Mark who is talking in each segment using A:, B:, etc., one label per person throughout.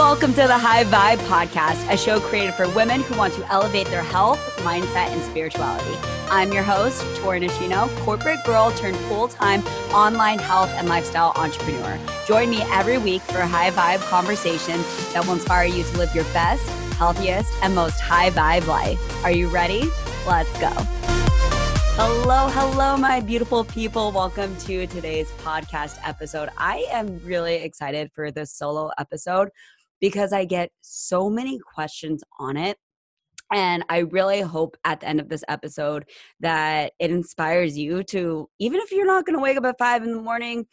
A: Welcome to the High Vibe Podcast, a show created for women who want to elevate their health, mindset, and spirituality. I'm your host, Tori Nishino, corporate girl turned full time online health and lifestyle entrepreneur. Join me every week for a high vibe conversation that will inspire you to live your best, healthiest, and most high vibe life. Are you ready? Let's go. Hello, hello, my beautiful people. Welcome to today's podcast episode. I am really excited for this solo episode because I get so many questions on it. And I really hope at the end of this episode that it inspires you to, even if you're not going to wake up at five in the morning,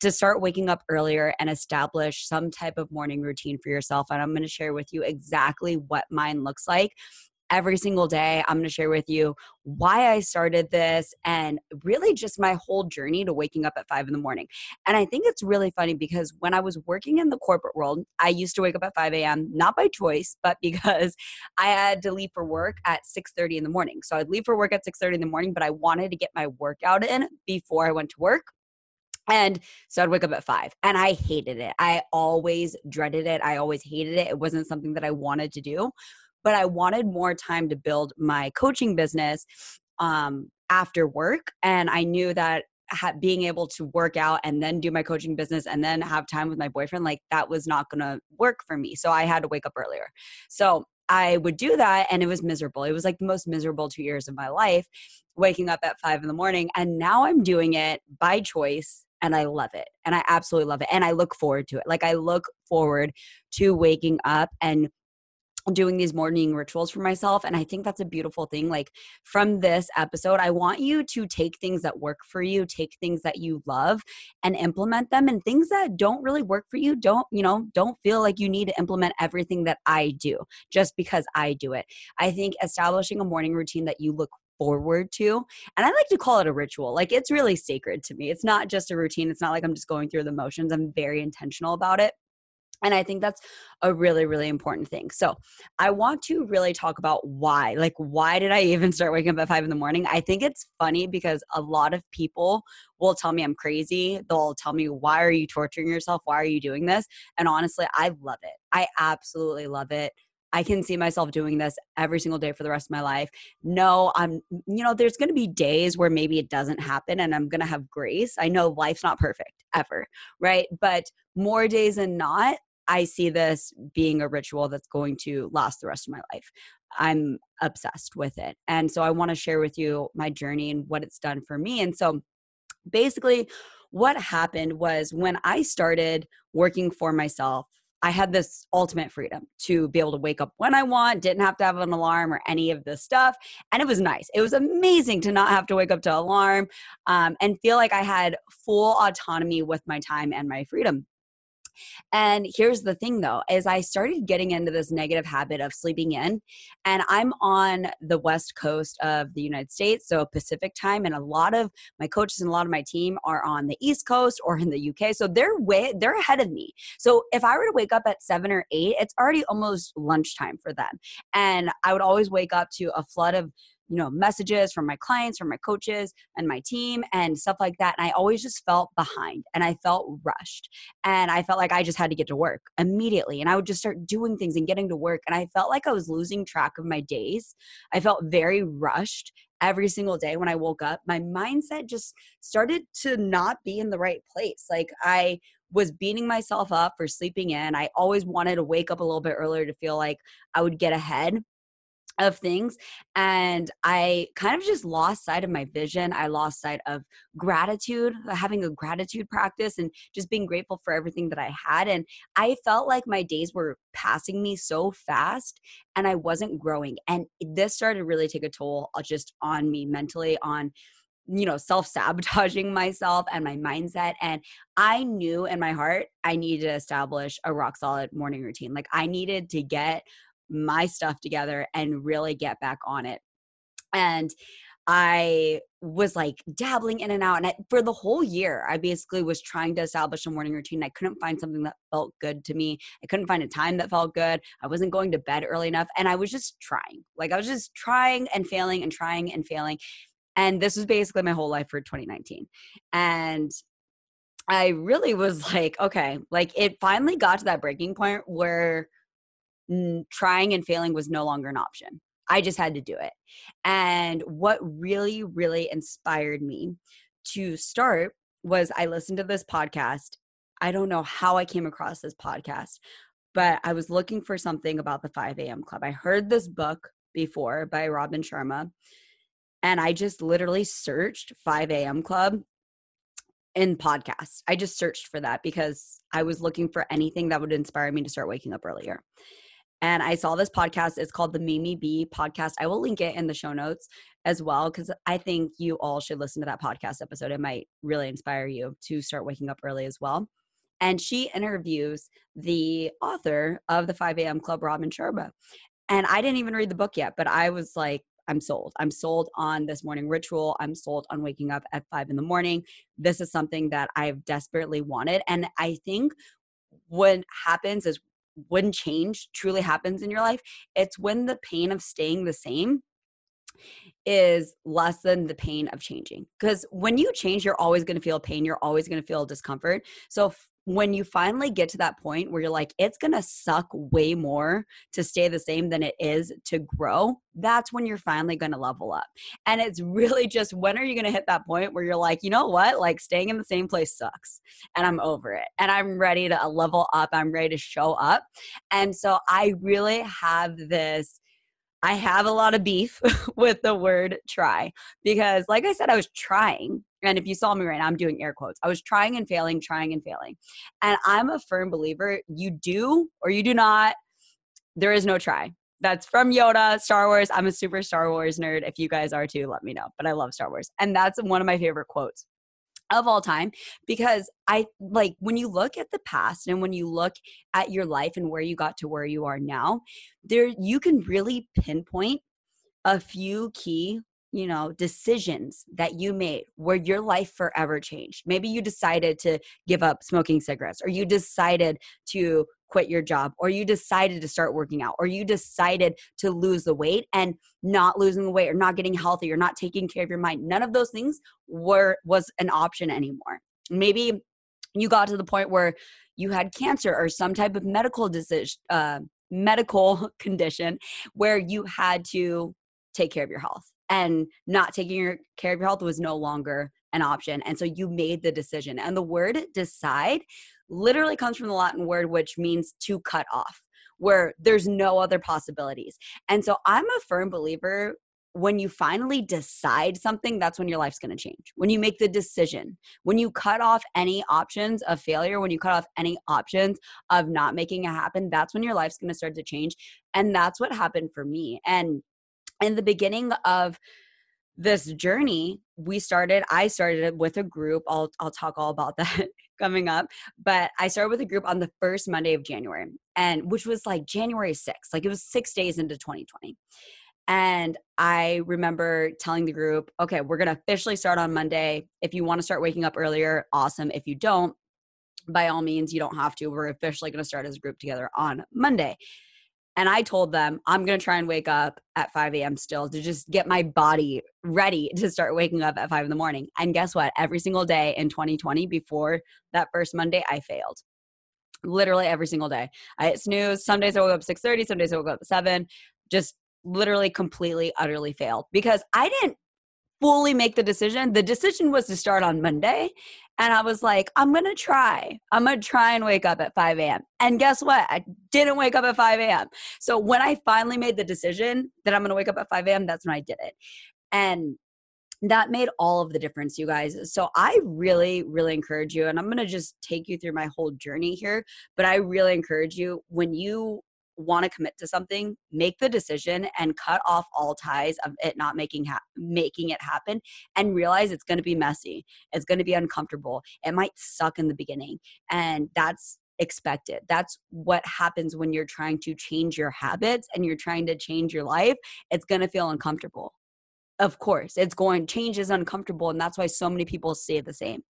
A: to start waking up earlier and establish some type of morning routine for yourself. And I'm going to share with you exactly what mine looks like every single day. I'm going to share with you why I started this and really just my whole journey to waking up at five in the morning. And I think it's really funny because when I was working in the corporate world, I used to wake up at 5 a.m., not by choice, but because I had to leave for work at 6:30 in the morning. So I'd leave for work at 6:30 in the morning, but I wanted to get my workout in before I went to work. And so I'd wake up at five and I hated it. I always dreaded it. I always hated it. It wasn't something that I wanted to do but I wanted more time to build my coaching business um, after work. And I knew that ha- being able to work out and then do my coaching business and then have time with my boyfriend, like that was not going to work for me. So I had to wake up earlier. So I would do that and it was miserable. It was like the most miserable two years of my life, waking up at five in the morning. And now I'm doing it by choice and I love it. And I absolutely love it. And I look forward to it. Like I look forward to waking up and doing these morning rituals for myself and i think that's a beautiful thing like from this episode i want you to take things that work for you take things that you love and implement them and things that don't really work for you don't you know don't feel like you need to implement everything that i do just because i do it i think establishing a morning routine that you look forward to. And I like to call it a ritual. Like it's really sacred to me. It's not just a routine. It's not like I'm just going through the motions. I'm very intentional about it. And I think that's a really, really important thing. So I want to really talk about why. Like, why did I even start waking up at five in the morning? I think it's funny because a lot of people will tell me I'm crazy. They'll tell me, why are you torturing yourself? Why are you doing this? And honestly, I love it. I absolutely love it. I can see myself doing this every single day for the rest of my life. No, I'm, you know, there's going to be days where maybe it doesn't happen and I'm going to have grace. I know life's not perfect ever, right? But more days than not, I see this being a ritual that's going to last the rest of my life. I'm obsessed with it. And so I want to share with you my journey and what it's done for me. And so basically, what happened was when I started working for myself, I had this ultimate freedom to be able to wake up when I want, didn't have to have an alarm or any of this stuff. And it was nice. It was amazing to not have to wake up to alarm um, and feel like I had full autonomy with my time and my freedom. And here's the thing though, is I started getting into this negative habit of sleeping in. And I'm on the west coast of the United States, so Pacific time. And a lot of my coaches and a lot of my team are on the East Coast or in the UK. So they're way they're ahead of me. So if I were to wake up at seven or eight, it's already almost lunchtime for them. And I would always wake up to a flood of you know messages from my clients from my coaches and my team and stuff like that and i always just felt behind and i felt rushed and i felt like i just had to get to work immediately and i would just start doing things and getting to work and i felt like i was losing track of my days i felt very rushed every single day when i woke up my mindset just started to not be in the right place like i was beating myself up for sleeping in. I always wanted to wake up a little bit earlier to feel like I would get ahead of things and i kind of just lost sight of my vision. I lost sight of gratitude uh, having a gratitude practice and just being grateful for everything that i had and i felt like my days were passing me so fast and i wasn't growing and this started to really take a toll uh, just on me mentally on you know self-sabotaging myself and my mindset and i knew in my heart i needed to establish a rock solid morning routine like i needed to get my stuff together and really get back on it. And I was like dabbling in and out. And I, for the whole year, I basically was trying to establish a morning routine. I couldn't find something that felt good to me. I couldn't find a time that felt good. I wasn't going to bed early enough. And I was just trying. Like I was just trying and failing and trying and failing. And this was basically my whole life for 2019. And I really was like, okay, like it finally got to that breaking point where trying and failing was no longer an option. I just had to do it. And what really, really inspired me to start was I listened to this podcast. I don't know how I came across this podcast, but I was looking for something about the 5 a.m. club. I heard this book before by Robin Sharma, and I just literally searched 5 a.m. club in podcasts. I just searched for that because I was looking for anything that would inspire me to start waking up earlier. And I saw this podcast. It's called the MimiBee podcast. I will link it in the show notes as well because I think you all should listen to that podcast episode. It might really inspire you to start waking up early as well. And she interviews the author of the 5 a.m. Club, Robin Sharma. And I didn't even read the book yet, but I was like, I'm sold. I'm sold on this morning ritual. I'm sold on waking up at five in the morning. This is something that I've desperately wanted. And I think what happens is when change truly happens in your life, it's when the pain of staying the same is less than the pain of changing. Because when you change, you're always going to feel pain. You're always going to feel discomfort. So when you finally get to that point where you're like, it's gonna suck way more to stay the same than it is to grow, that's when you're finally gonna level up. And it's really just when are you gonna hit that point where you're like, you know what? Like staying in the same place sucks and I'm over it and I'm ready to uh, level up. I'm ready to show up. And so I really have this I have a lot of beef with the word try because, like I said, I was trying. And if you saw me right now, I'm doing air quotes. I was trying and failing, trying and failing. And I'm a firm believer you do or you do not, there is no try. That's from Yoda, Star Wars. I'm a super Star Wars nerd. If you guys are too, let me know. But I love Star Wars. And that's one of my favorite quotes of all time because I like when you look at the past and when you look at your life and where you got to where you are now, there you can really pinpoint a few key you know decisions that you made where your life forever changed. Maybe you decided to give up smoking cigarettes or you decided to quit your job or you decided to start working out or you decided to lose the weight and not losing the weight or not getting healthy or not taking care of your mind. None of those things were was an option anymore. Maybe you got to the point where you had cancer or some type of medical decision uh, medical condition where you had to take care of your health and not taking care of your health was no longer an option and so you made the decision and the word decide literally comes from the Latin word which means to cut off, where there's no other possibilities. And so I'm a firm believer when you finally decide something, that's when your life's going to change. When you make the decision, when you cut off any options of failure, when you cut off any options of not making it happen, that's when your life's going to start to change. And that's what happened for me. And in the beginning of this journey, we started, I started with a group. I'll, I'll talk all about that coming up. But I started with a group on the first Monday of January, and which was like January 6th, like it was six days into 2020. And I remember telling the group, okay, we're going to officially start on Monday. If you want to start waking up earlier, awesome. If you don't, by all means, you don't have to. We're officially going to start as a group together on Monday. And I told them I'm going to try and wake up at 5 a.m. still to just get my body ready to start waking up at 5 in the morning. And guess what? Every single day in 2020, before that first Monday, I failed. Literally every single day. I hit snooze. Some days I woke up 6:30, some days I woke up 7. Just literally completely, utterly failed because I didn't fully make the decision. The decision was to start on Monday. And I was like, I'm going to try. I'm going to try and wake up at 5 a.m. And guess what? I didn't wake up at 5 a.m. So when I finally made the decision that I'm going to wake up at 5 a.m., that's when I did it. And that made all of the difference, you guys. So I really, really encourage you, and I'm going to just take you through my whole journey here, but I really encourage you when you want to commit to something, make the decision and cut off all ties of it not making ha- making it happen and realize it's going to be messy. It's going to be uncomfortable. It might suck in the beginning. And that's expected. That's what happens when you're trying to change your habits and you're trying to change your life. It's going to feel uncomfortable. Of course, it's going change is uncomfortable and that's why so many people stay the same.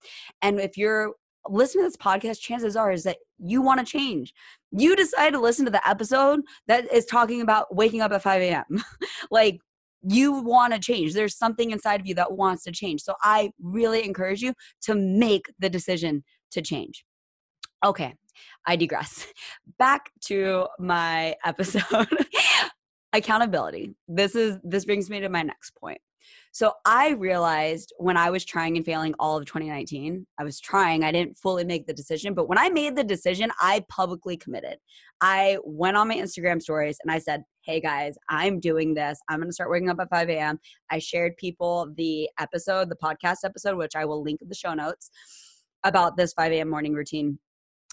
A: And if you're listen to this podcast, chances are is that you want to change. You decide to listen to the episode that is talking about waking up at 5 a.m. like you want to change. There's something inside of you that wants to change. So I really encourage you to make the decision to change. Okay, I digress. Back to my episode. Accountability. This is this brings me to my next point. So I realized when I was trying and failing all of 2019, I was trying, I didn't fully make the decision, but when I made the decision, I publicly committed. I went on my Instagram stories and I said, Hey guys, I'm doing this. I'm going to start waking up at 5 a.m. I shared people the episode, the podcast episode, which I will link in the show notes about this 5 a.m. morning routine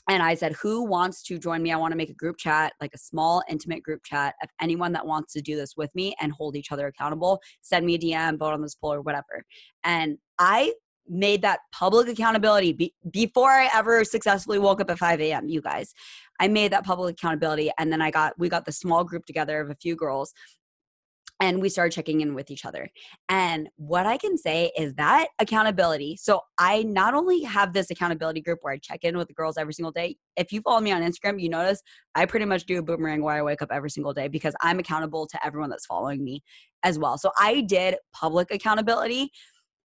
A: and I said, Who wants to join me? I want to make a group chat, like a small, intimate group chat of anyone that wants to do this with me and hold each other accountable. Send me a DM, vote on this poll, or whatever. And I made that public accountability be- before I ever successfully woke up at 5 a.m. You guys, I made that public accountability, and then I got we got the small group together of a few girls, and we started checking in with each other. And what I can say is that accountability. So I not only have this accountability group where I check in with the girls every single day. If you follow me on Instagram, you notice I pretty much do a boomerang where I wake up every single day because I'm accountable to everyone that's following me as well. So I did public accountability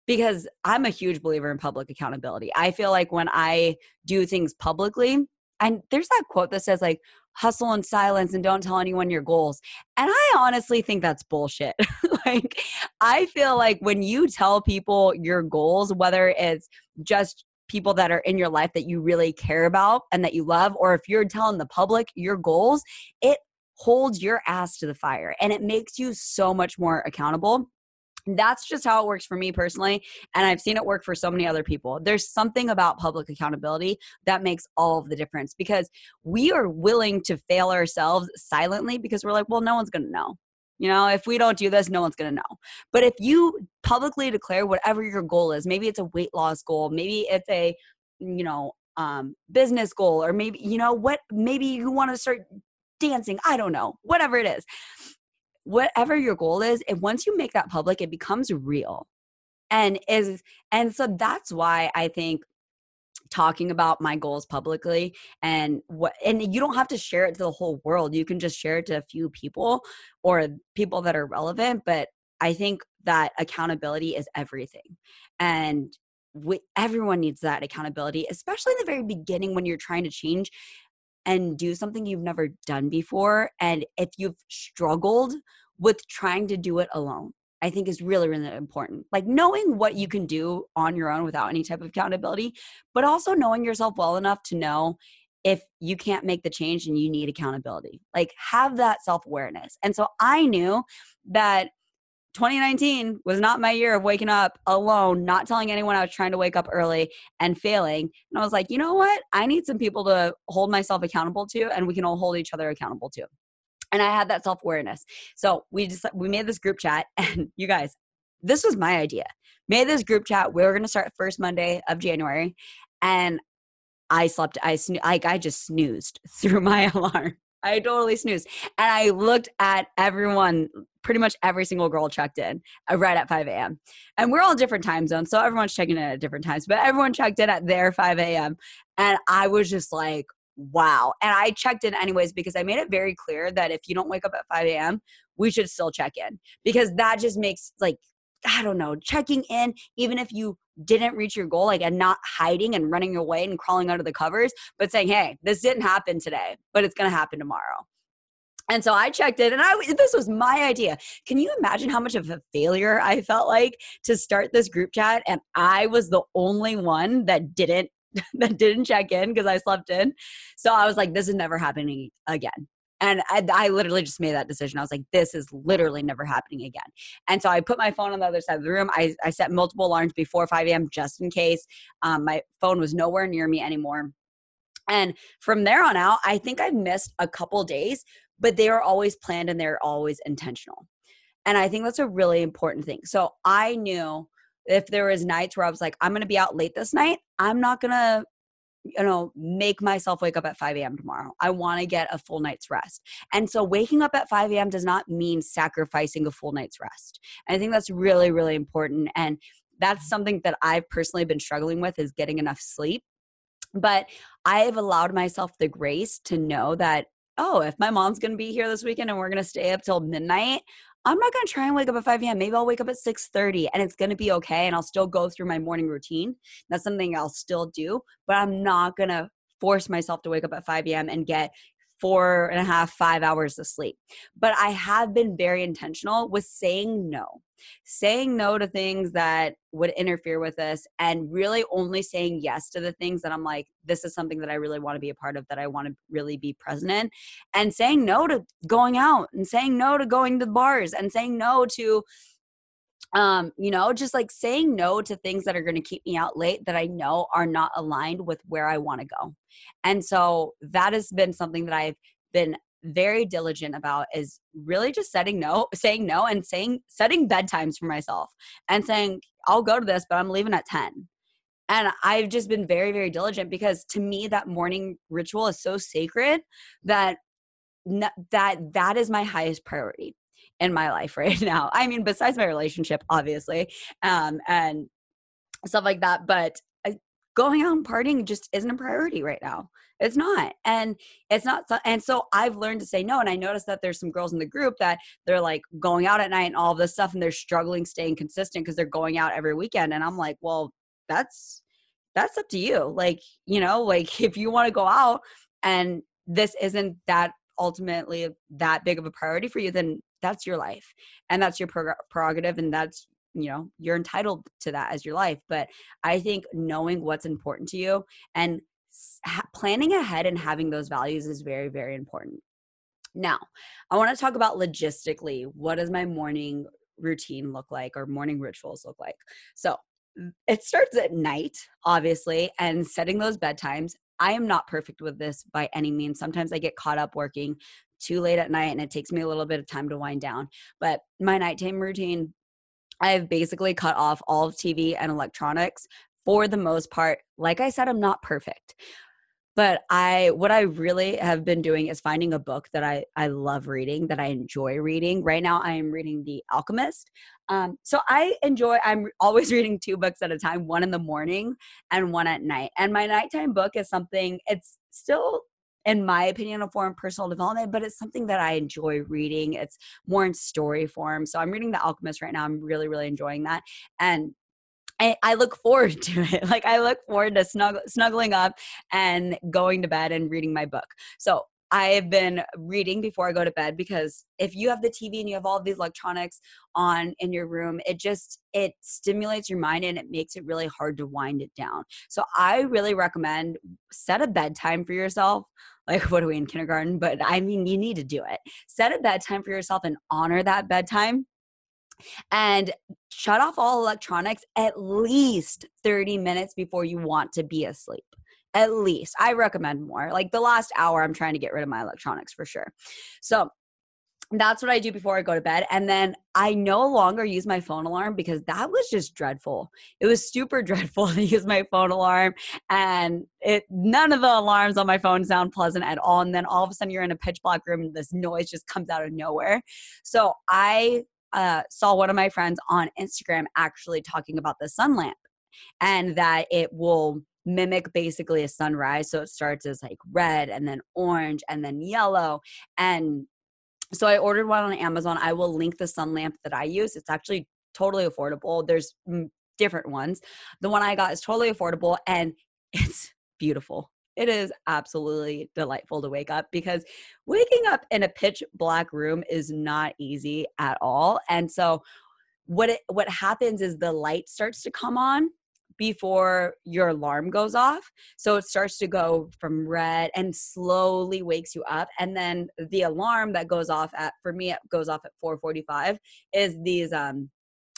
A: because I'm a huge believer in public accountability. I feel like when I do things publicly, and there's that quote that says like hustle in silence and don't tell anyone your goals. And I honestly think that's bullshit. like, I feel like when you tell people your goals, whether it's just people that are in your life that you really care about and that you love, or if you're telling the public your goals, it holds your ass to the fire and it makes you so much more accountable that's just how it works for me personally and i've seen it work for so many other people. There's something about public accountability that makes all of the difference because we are willing to fail ourselves silently because we're like well no one's going to know. You know if we don't do this no one's going to know. But if you publicly declare whatever your goal is maybe it's a weight loss goal maybe it's a you know um business goal or maybe you know what maybe you want to start dancing i don't know whatever it is whatever your goal is, and once you make that public, it becomes real. And is and so that's why I think talking about my goals publicly and what and you don't have to share it to the whole world. You can just share it to a few people or people that are relevant, but I think that accountability is everything. And we, everyone needs that accountability, especially in the very beginning when you're trying to change and do something you've never done before. And if you've struggled with trying to do it alone, I think is really, really important. Like knowing what you can do on your own without any type of accountability, but also knowing yourself well enough to know if you can't make the change and you need accountability. Like have that self awareness. And so I knew that 2019 was not my year of waking up alone, not telling anyone I was trying to wake up early and failing. And I was like, you know what? I need some people to hold myself accountable to, and we can all hold each other accountable to. And I had that self awareness. So we just we made this group chat, and you guys, this was my idea. Made this group chat. We were going to start first Monday of January, and I slept. I sno- like I just snoozed through my alarm. I totally snoozed. And I looked at everyone, pretty much every single girl checked in uh, right at 5 a.m. And we're all different time zones. So everyone's checking in at different times, but everyone checked in at their 5 a.m. And I was just like, wow. And I checked in anyways because I made it very clear that if you don't wake up at 5 a.m., we should still check in because that just makes like I don't know, checking in, even if you didn't reach your goal, like and not hiding and running away and crawling under the covers, but saying, hey, this didn't happen today, but it's going to happen tomorrow. And so I checked it and I this was my idea. Can you imagine how much of a failure I felt like to start this group chat and I was the only one that didn't that didn't check in because I slept in. So I was like this is never happening again. And I, I, literally just made that decision. I was like, this is literally never happening again. And so I put my phone on the other side of the room. I, I set multiple alarms before 5 a.m. just in case. Um, my phone was nowhere near me anymore. And from there on out, I think I missed a couple days, but they are always planned and they're always intentional. And I think that's a really important thing. So I knew if there was nights where I was like, I'm going to be out late this night, I'm not going to you know, make myself wake up at 5 a.m. tomorrow. I want to get a full night's rest. And so waking up at 5 a.m. does not mean sacrificing a full night's rest. And I think that's really, really important. And that's something that I've personally been struggling with is getting enough sleep. But I've allowed myself the grace to know that, oh, if my mom's going to be here this weekend and we're going to stay up till midnight, I'm not going to try and wake up at 5 a.m. Maybe I'll wake up at 6:30 and it's going to be okay and I'll still go through my morning routine. That's something I'll still do, but I'm not going to force myself to wake up at 5 a.m. and get four and a half, five hours of sleep. But I have been very intentional with saying no, saying no to things that would interfere with this, and really only saying yes to the things that I'm like, this is something that I really want to be a part of, that I want to really be present in, and saying no to going out, and saying no to going to bars, and saying no to um you know just like saying no to things that are going to keep me out late that i know are not aligned with where i want to go. And so that has been something that i've been very diligent about is really just setting no saying no and saying setting bedtimes for myself and saying i'll go to this but i'm leaving at 10 and i've just been very very diligent because to me that morning ritual is so sacred that that that is my highest priority in my life right now. I mean, besides my relationship, obviously, um, and stuff like that. But uh, going out and partying just isn't a priority right now. It's not. And it's not. And so I've learned to say no. And I noticed that there's some girls in the group that they're like going out at night and all this stuff, and they're struggling staying consistent because they're going out every weekend. And I'm like, well, that's that's up to you. Like, you know, like if you want to go out and this isn't that ultimately that big of a priority for you, then that's your life and that's your prerogative and that's you know you're entitled to that as your life but i think knowing what's important to you and planning ahead and having those values is very very important. Now i want to talk about logistically what does my morning routine look like or morning rituals look like? So it starts at night obviously and setting those bedtimes. I am not perfect with this by any means. Sometimes I get caught up working too late at night and it takes me a little bit of time to wind down. But my nighttime routine, I've basically cut off all of TV and electronics for the most part. Like I said, I'm not perfect. But I what I really have been doing is finding a book that I I love reading, that I enjoy reading. Right now I am reading The Alchemist. Um, so I enjoy I'm always reading two books at a time, one in the morning and one at night. And my nighttime book is something it's still in my opinion, a form of personal development, but it's something that I enjoy reading. It's more in story form. So I'm reading The Alchemist right now. I'm really, really enjoying that. And I, look forward to it. Like I look forward to snugg- snuggling up and going to bed and reading my book. So I have been reading before I go to bed because if you have the TV and you have all these electronics on in your room, it just it stimulates your mind and it makes it really hard to wind it down. So I really recommend set a bedtime for yourself. Like what are we in kindergarten? But I mean you need to do it. Set a bedtime for yourself and honor that bedtime and shut off all electronics at least 30 minutes before you want to be asleep at least. I recommend more. Like the last hour, I'm trying to get rid of my electronics for sure. So that's what I do before I go to bed. And then I no longer use my phone alarm because that was just dreadful. It was super dreadful to use my phone alarm. And it none of the alarms on my phone sound pleasant at all. And then all of a sudden you're in a pitch black room and this noise just comes out of nowhere. So I uh, saw one of my friends on Instagram actually talking about the sun lamp and that it will mimic basically a sunrise. So it starts as like red and then orange and then yellow. And so I ordered one on Amazon. I will link the sun lamp that I use. It's actually totally affordable. There's different ones. The one I got is totally affordable and it's beautiful. It is absolutely delightful to wake up because waking up in a pitch black room is not easy at all. And so what it what happens is the light starts to come on before your alarm goes off. So it starts to go from red and slowly wakes you up. And then the alarm that goes off at for me it goes off at 445 is these um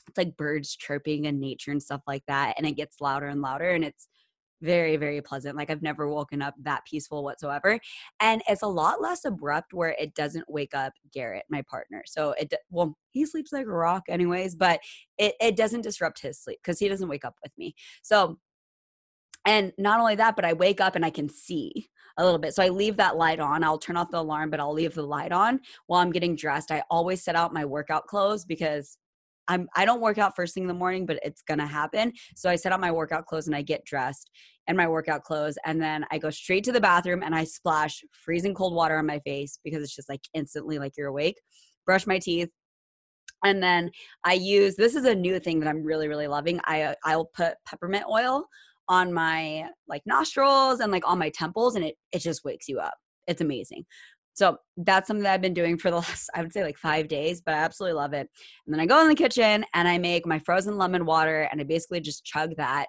A: it's like birds chirping and nature and stuff like that. And it gets louder and louder and it's very very pleasant like i've never woken up that peaceful whatsoever and it's a lot less abrupt where it doesn't wake up garrett my partner so it well he sleeps like a rock anyways but it, it doesn't disrupt his sleep because he doesn't wake up with me so and not only that but i wake up and i can see a little bit so i leave that light on i'll turn off the alarm but i'll leave the light on while i'm getting dressed i always set out my workout clothes because I'm I don't work out first thing in the morning, but it's gonna happen. So I set out my workout clothes and I get dressed and my workout clothes, and then I go straight to the bathroom and I splash freezing cold water on my face because it's just like instantly like you're awake. Brush my teeth, And then I use this is a new thing that I'm really really loving. I uh, I'll put peppermint oil on my like nostrils and like on my temples and it it just wakes you up. It's amazing. So that's something that I've been doing for the last, I would say like five days, but I absolutely love it. And then I go in the kitchen and I make my frozen lemon water and I basically just chug that.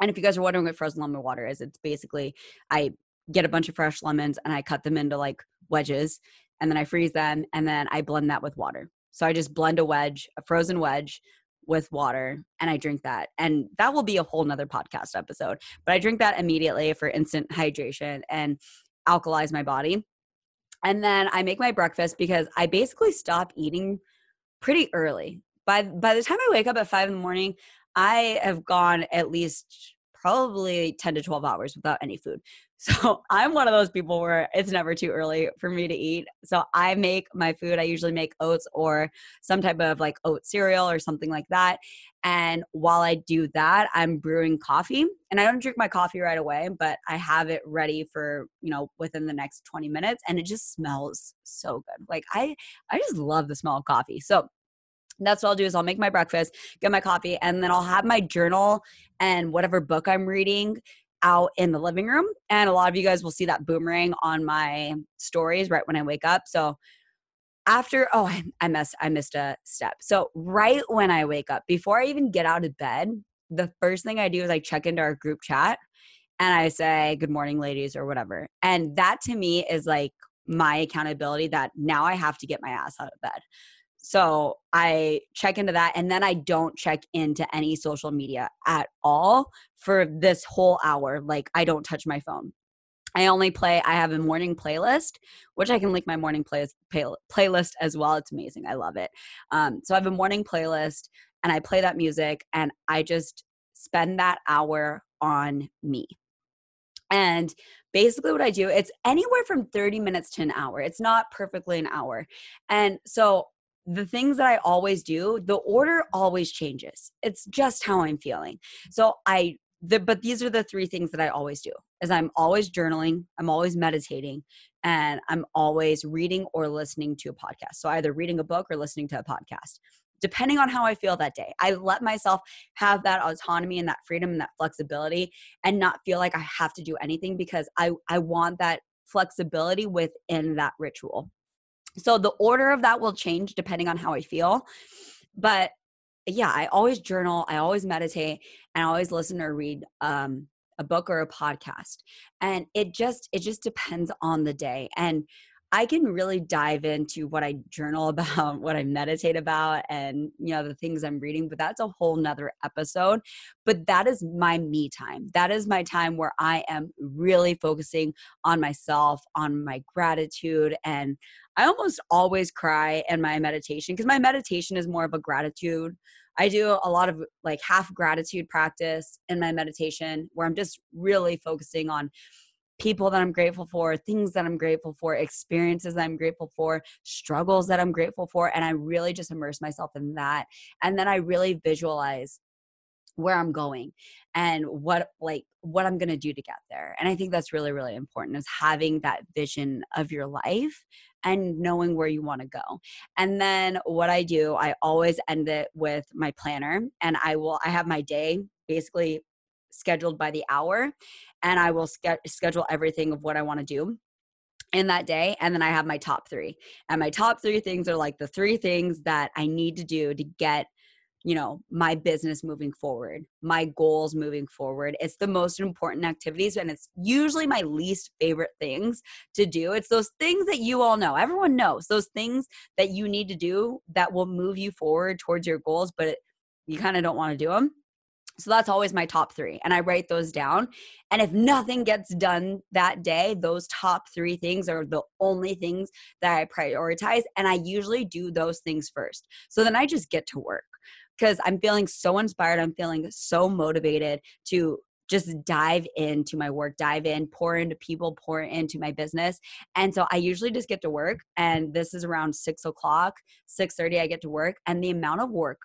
A: And if you guys are wondering what frozen lemon water is, it's basically I get a bunch of fresh lemons and I cut them into like wedges and then I freeze them and then I blend that with water. So I just blend a wedge, a frozen wedge with water and I drink that. And that will be a whole nother podcast episode. But I drink that immediately for instant hydration and alkalize my body. And then I make my breakfast because I basically stop eating pretty early. By by the time I wake up at five in the morning, I have gone at least probably 10 to 12 hours without any food. So I'm one of those people where it's never too early for me to eat. So I make my food. I usually make oats or some type of like oat cereal or something like that. And while I do that, I'm brewing coffee. And I don't drink my coffee right away, but I have it ready for, you know, within the next 20 minutes and it just smells so good. Like I I just love the smell of coffee. So that's what I'll do is I'll make my breakfast, get my coffee, and then I'll have my journal and whatever book I'm reading out in the living room. And a lot of you guys will see that boomerang on my stories right when I wake up. So after oh I, I missed I missed a step. So right when I wake up, before I even get out of bed, the first thing I do is I check into our group chat and I say, Good morning, ladies, or whatever. And that to me is like my accountability that now I have to get my ass out of bed. So I check into that and then I don't check into any social media at all for this whole hour. Like I don't touch my phone. I only play, I have a morning playlist, which I can link my morning play, play, playlist as well. It's amazing. I love it. Um, so I have a morning playlist and I play that music and I just spend that hour on me. And basically what I do, it's anywhere from 30 minutes to an hour. It's not perfectly an hour. And so the things that I always do, the order always changes. It's just how I'm feeling. So I the, but these are the three things that I always do. Is I'm always journaling, I'm always meditating, and I'm always reading or listening to a podcast. So either reading a book or listening to a podcast. Depending on how I feel that day, I let myself have that autonomy and that freedom and that flexibility and not feel like I have to do anything because I, I want that flexibility within that ritual. So the order of that will change depending on how I feel. But yeah, I always journal, I always meditate, and I always listen or read um, a book or a podcast. And it just it just depends on the day. And I can really dive into what I journal about, what I meditate about, and you know, the things I'm reading, but that's a whole nother episode. But that is my me time. That is my time where I am really focusing on myself, on my gratitude. And I almost always cry in my meditation because my meditation is more of a gratitude. I do a lot of like half gratitude practice in my meditation where I'm just really focusing on people that I'm grateful for, things that I'm grateful for, experiences that I'm grateful for, struggles that I'm grateful for. And I really just immerse myself in that. And then I really visualize where I'm going and what like what I'm going to do to get there. And I think that's really really important is having that vision of your life and knowing where you want to go. And then what I do, I always end it with my planner and I will I have my day basically scheduled by the hour and I will ske- schedule everything of what I want to do in that day and then I have my top 3. And my top 3 things are like the 3 things that I need to do to get you know my business moving forward my goals moving forward. It's the most important activities and it's usually my least favorite things to do. It's those things that you all know. Everyone knows those things that you need to do that will move you forward towards your goals but you kind of don't want to do them so that's always my top three. And I write those down. And if nothing gets done that day, those top three things are the only things that I prioritize. And I usually do those things first. So then I just get to work because I'm feeling so inspired. I'm feeling so motivated to just dive into my work, dive in, pour into people, pour into my business. And so I usually just get to work. And this is around six o'clock, 6:30, I get to work. And the amount of work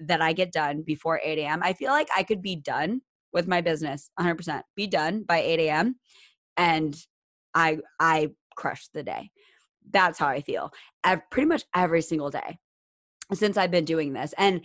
A: that I get done before 8 a.m. I feel like I could be done with my business 100%, be done by 8 a.m. and I I crush the day. That's how I feel. I've pretty much every single day. since I've been doing this. And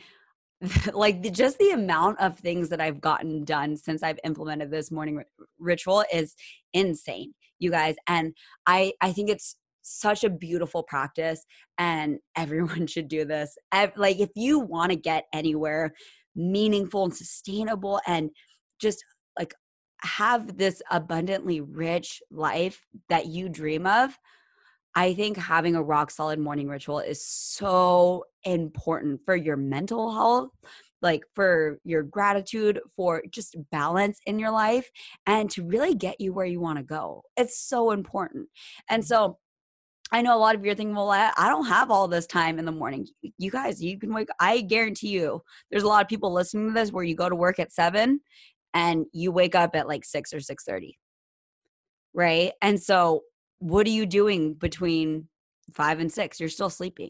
A: like the, just the amount of things that I've gotten done since I've implemented this morning ritual is insane, you guys. And I I think it's such a beautiful practice and everyone should do this. Like if you want to get anywhere meaningful and sustainable and just like have this abundantly rich life that you dream of, I think having a rock solid morning ritual is so important for your mental health, like for your gratitude, for just balance in your life, and to really get you where you want to go. It's so important. And mm-hmm. so, I know a lot of you are thinking, well, I, don't have all this time in the morning. You guys, you can wake. I guarantee you, there's a lot of people listening to this where you go to work at seven, and you wake up at like six or six thirty, right? And so what are you doing between five and six? You're still sleeping,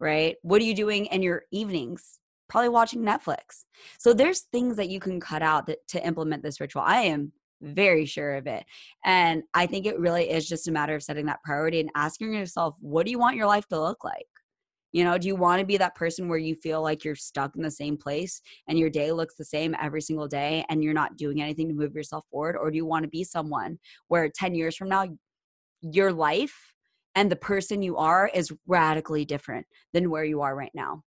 A: right? What are you doing in your evenings? Probably watching Netflix. So there's things that you can cut out that, to implement this ritual. I am very sure of it. And I think it really is just a matter of setting that priority and asking yourself, what do you want your life to look like? You know, do you want to be that person where you feel like you're stuck in the same place and your day looks the same every single day and you're not doing anything to move yourself forward? Or do you want to be someone where 10 years from now, your life and the person you are is radically different than where you are right now.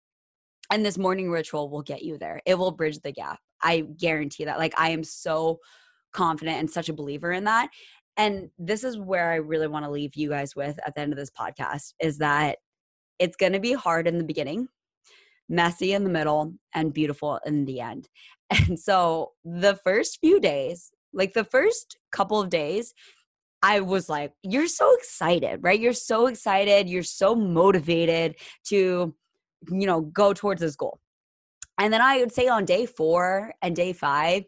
A: And this morning ritual will get you there. It will bridge the gap. I guarantee that. Like, I am so confident and such a believer in that. And this is where I really want to leave you guys with at the end of this podcast is that it's going to be hard in the beginning, messy in the middle, and beautiful in the end. And so the first few days, like the first couple of days, I was like, you're so excited, right? You're so excited. You're so motivated to, you know, go towards this goal. And then I would say on day four and day five,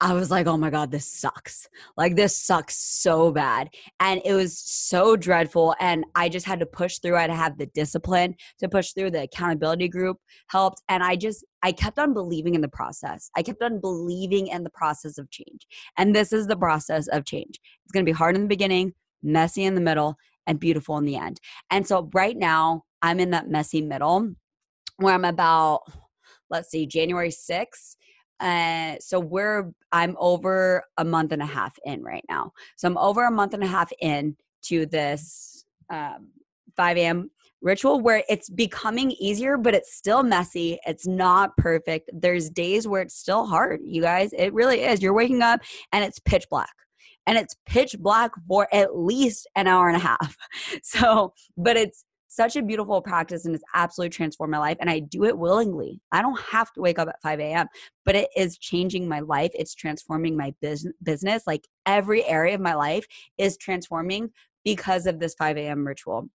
A: I was like, oh my God, this sucks. Like, this sucks so bad. And it was so dreadful. And I just had to push through. I had to have the discipline to push through. The accountability group helped. And I just, I kept on believing in the process. I kept on believing in the process of change. And this is the process of change. It's going to be hard in the beginning, messy in the middle, and beautiful in the end. And so right now, I'm in that messy middle where I'm about, let's see, January 6th uh, so we're i'm over a month and a half in right now. So i'm over a month and a half in to this um, 5 a.m ritual where it's becoming easier but it's still messy. It's not perfect. There's days where it's still hard you guys. It really is. You're waking up and it's pitch black. And it's pitch black for at least an hour and a half. So but it's such a beautiful practice and it's absolutely transformed my life. And I do it willingly. I don't have to wake up at 5 a.m., but it is changing my life. It's transforming my business. Like every area of my life is transforming because of this 5 a.m. ritual.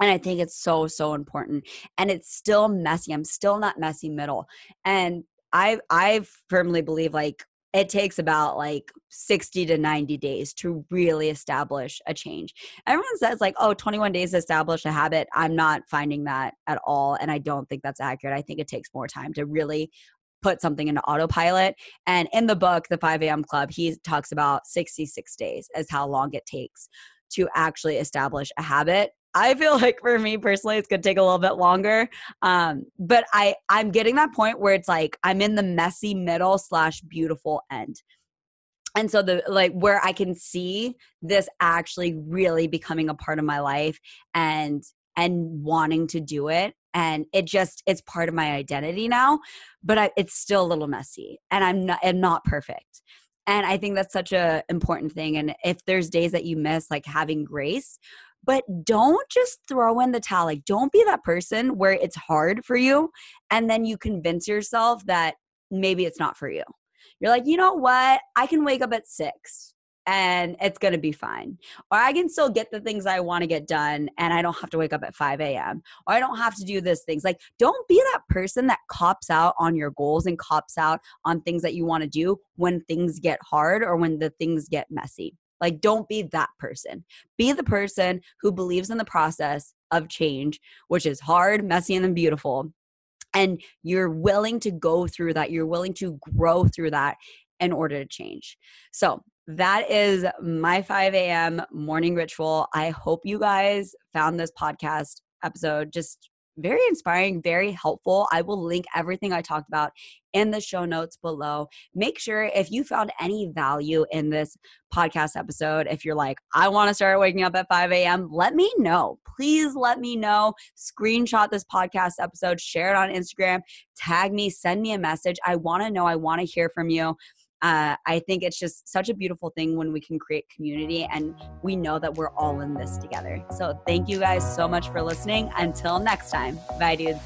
A: And I think it's so, so important. And it's still messy. I'm still not messy middle. And I I firmly believe like it takes about like 60 to 90 days to really establish a change. Everyone says like, oh, 21 days to establish a habit. I'm not finding that at all. And I don't think that's accurate. I think it takes more time to really put something into autopilot. And in the book, The 5 a.m. Club, he talks about 66 days as how long it takes to actually establish a habit I feel like for me personally, it's gonna take a little bit longer. Um, but I I'm getting that point where it's like I'm in the messy middle slash beautiful end. And so the like where I can see this actually really becoming a part of my life and and wanting to do it and it just it's part of my identity now but I, it's still a little messy and i'm not i'm not perfect and i think that's such a important thing and if there's days that you miss like having grace but don't just throw in the towel. Like, don't be that person where it's hard for you and then you convince yourself that maybe it's not for you. You're like, you know what? I can wake up at six and it's going to be fine. Or I can still get the things I want to get done and I don't have to wake up at 5 a.m. Or I don't have to do this things. Like, don't be that person that cops out on your goals and cops out on things that you want to do when things get hard or when the things get messy. Like, don't be that person. Be the person who believes in the process of change, which is hard, messy, and beautiful. And you're willing to go through that. You're willing to grow through that in order to change. So, that is my 5 a.m. morning ritual. I hope you guys found this podcast episode just very inspiring, very helpful. I will link everything I talked about in the show notes below. Make sure if you found any value in this podcast episode, if you're like, I want to start waking up at 5 a.m., let me know. Please let me know. Screenshot this podcast episode, share it on Instagram, tag me, send me a message. I want to know. I want to hear from you uh, I think it's just such a beautiful thing when we can create community and we know that we're all in this together. So thank you guys so much for listening. Until next time, bye, dudes.